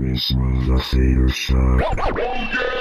This was a theater shot.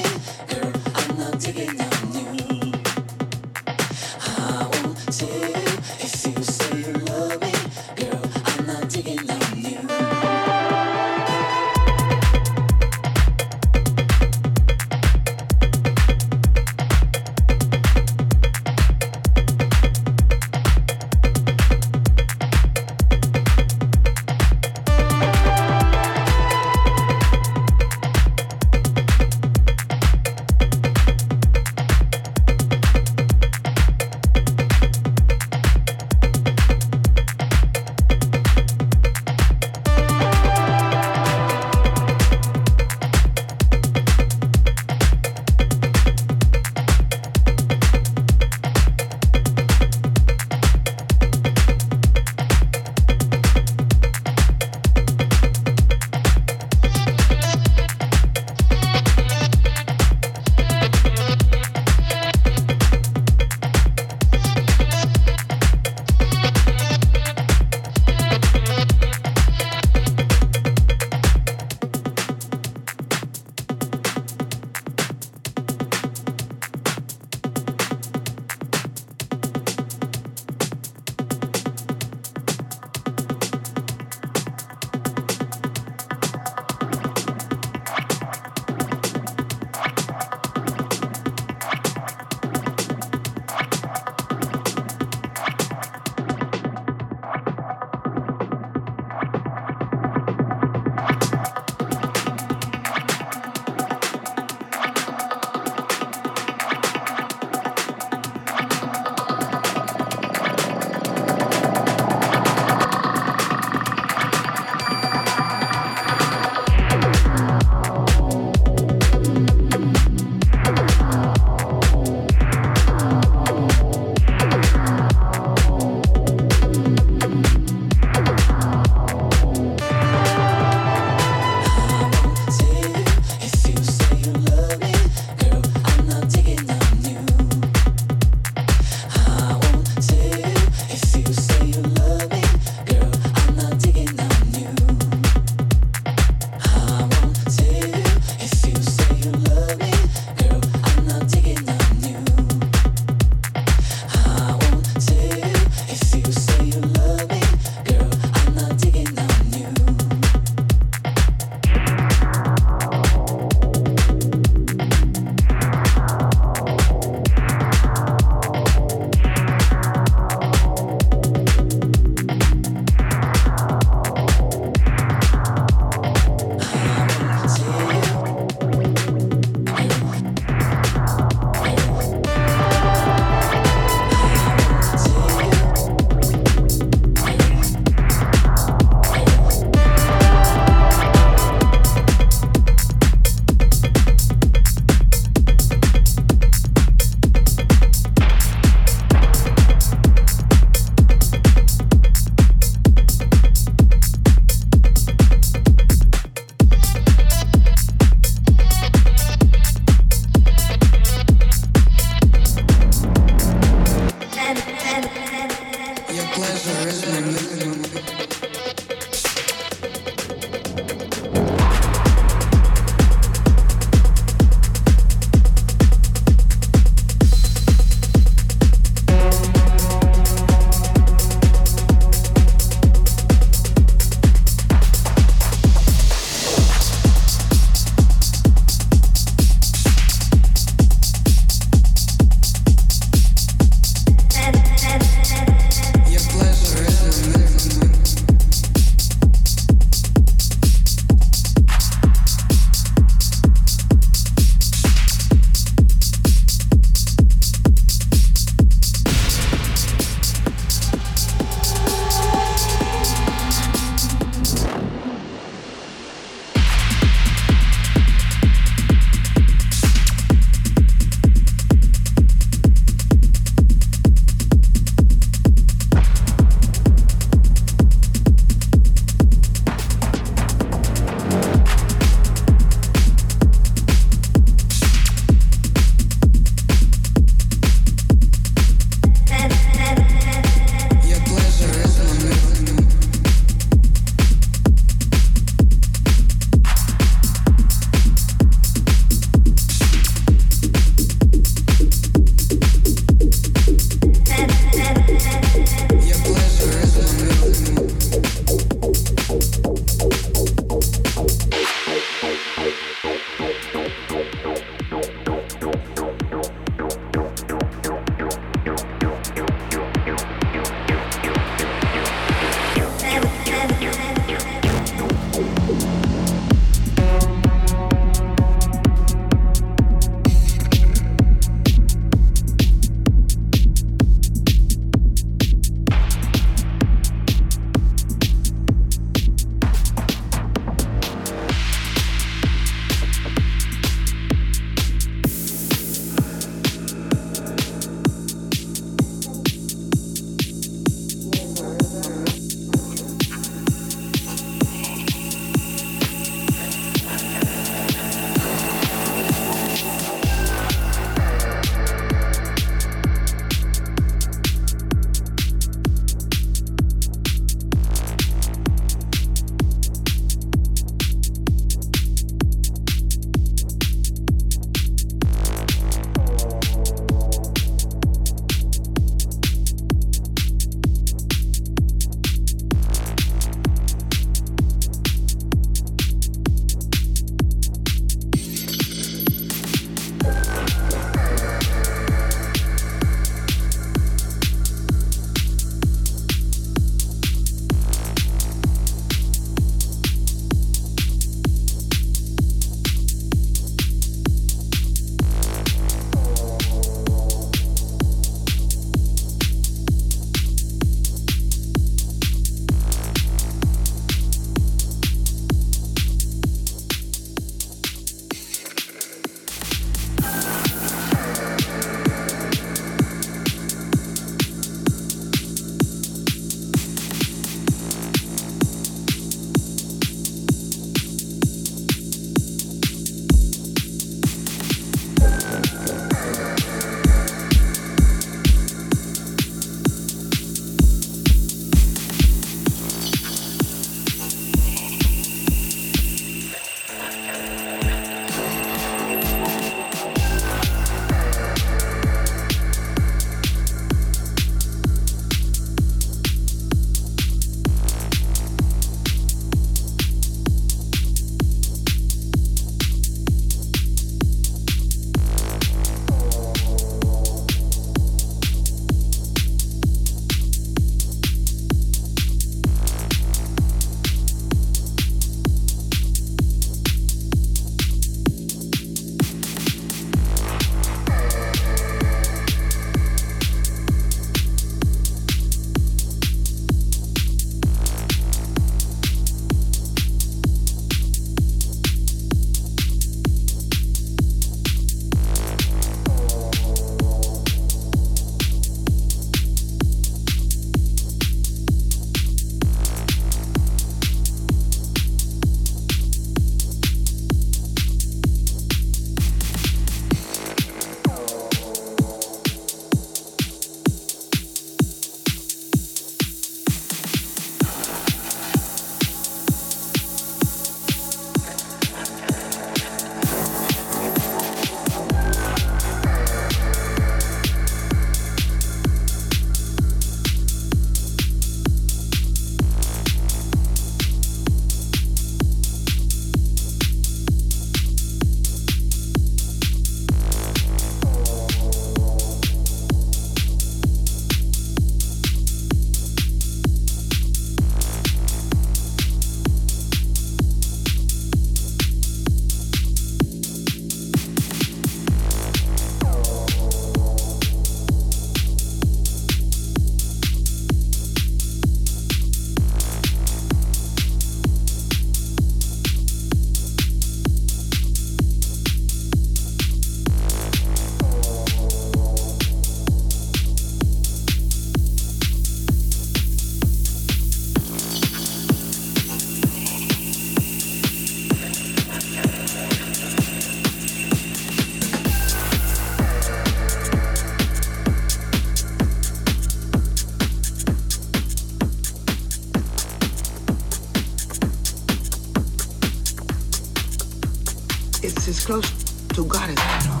It's as close to God as I know.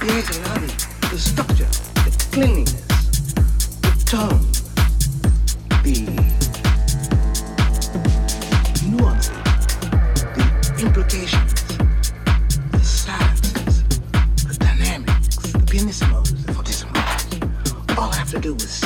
The I it. The structure, the cleanliness, the tone, the nuance, the implications, the the dynamics, the the all have to do with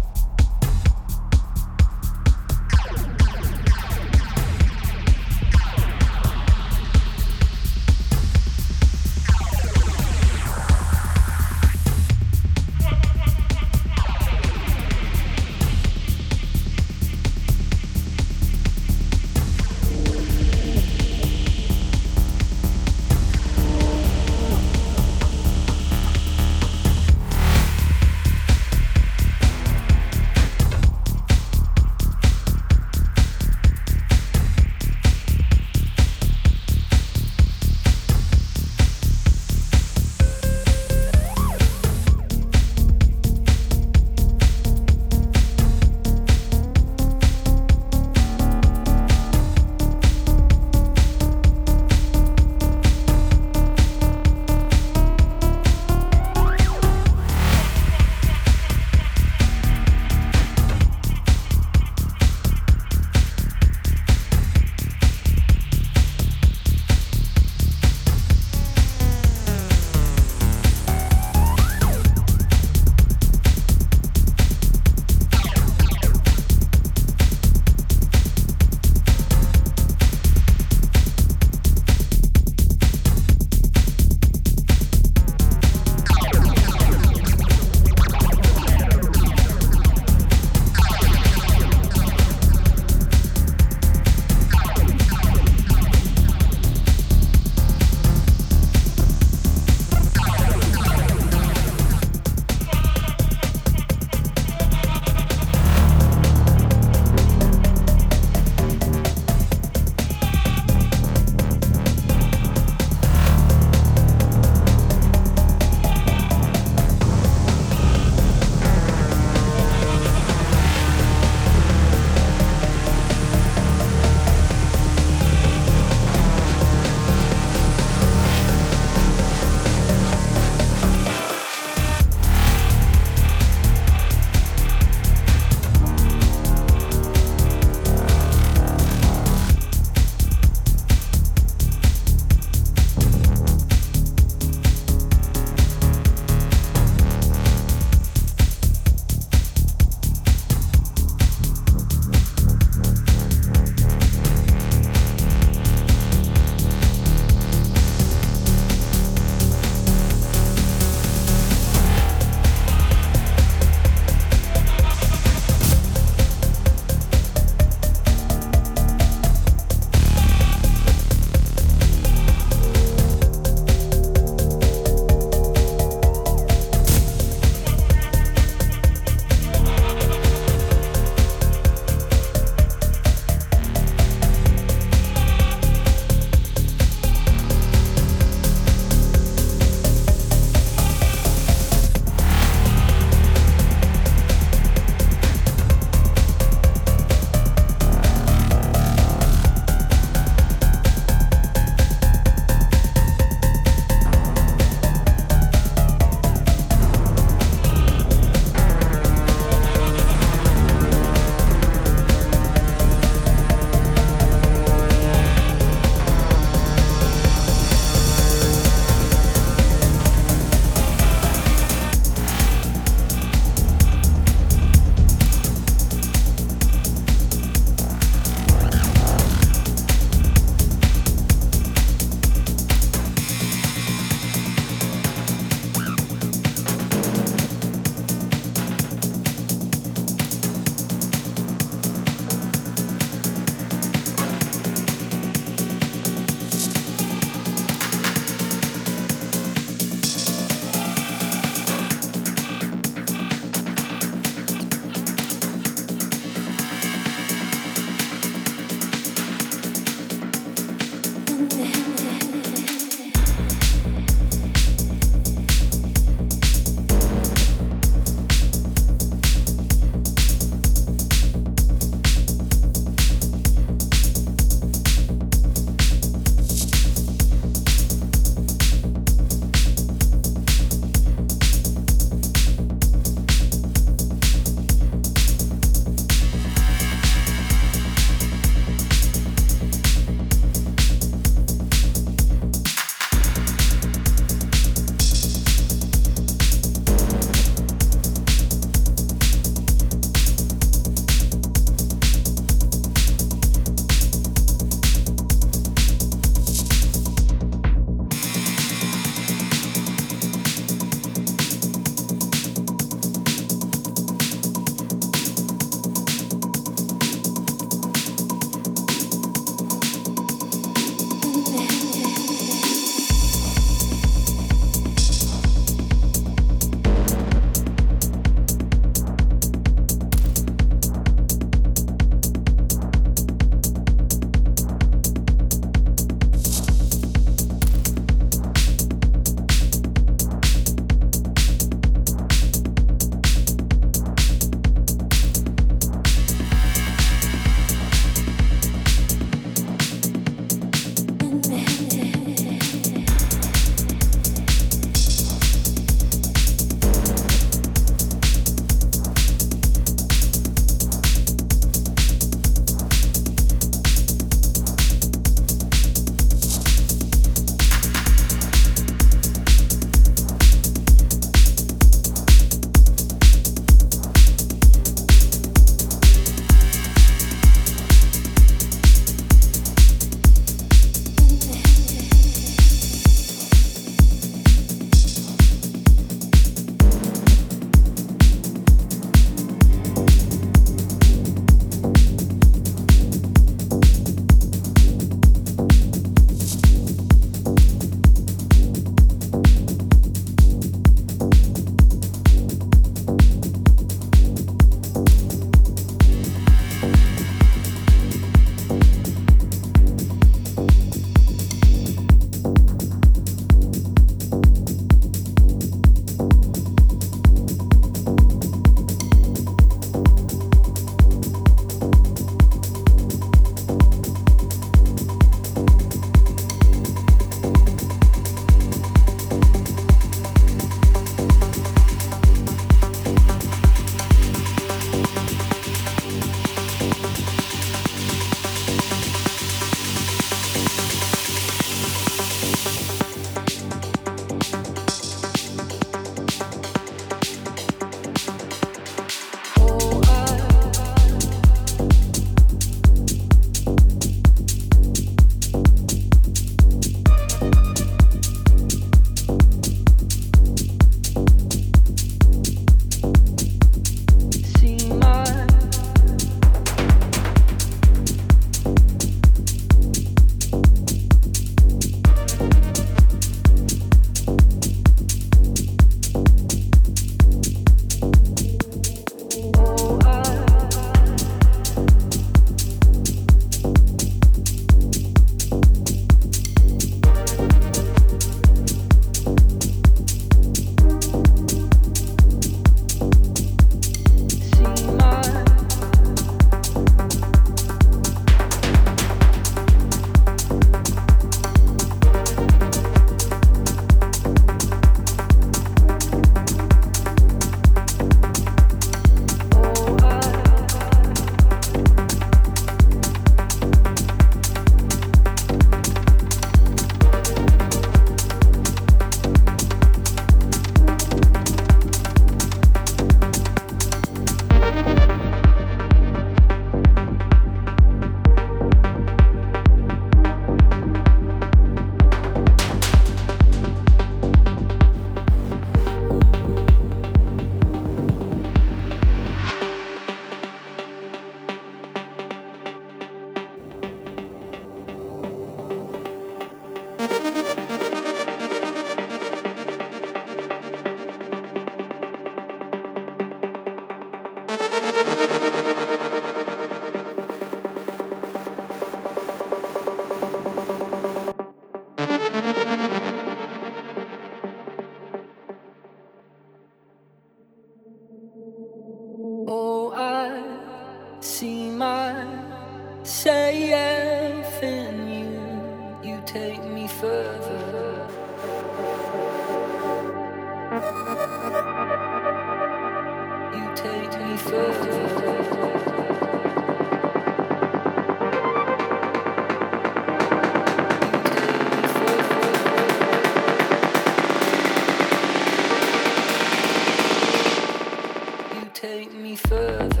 take me further.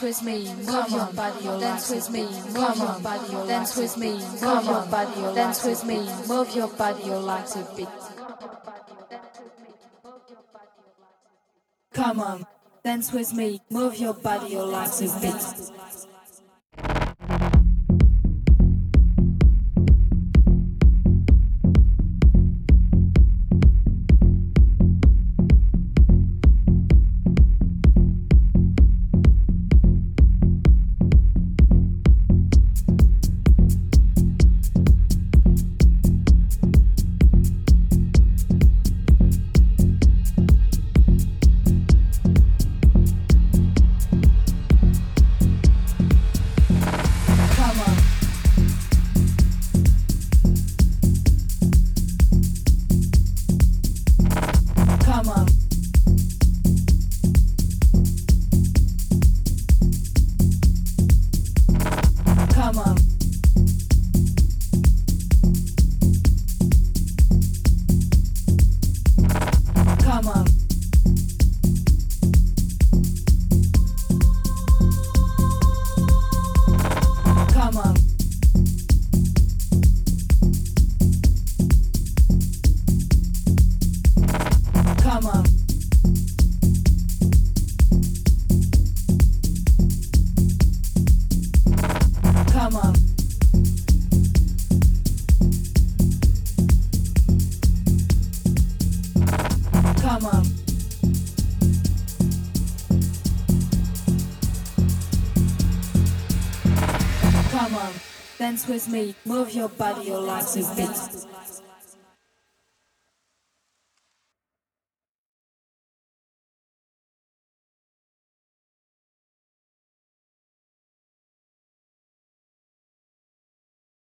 Dance with me, move your body, dance with me, move your body, dance with me, move your body, dance with me, move your body, you like to beat. Come on, dance with me, move your body, you like to beat. Move your body, your legs a bit.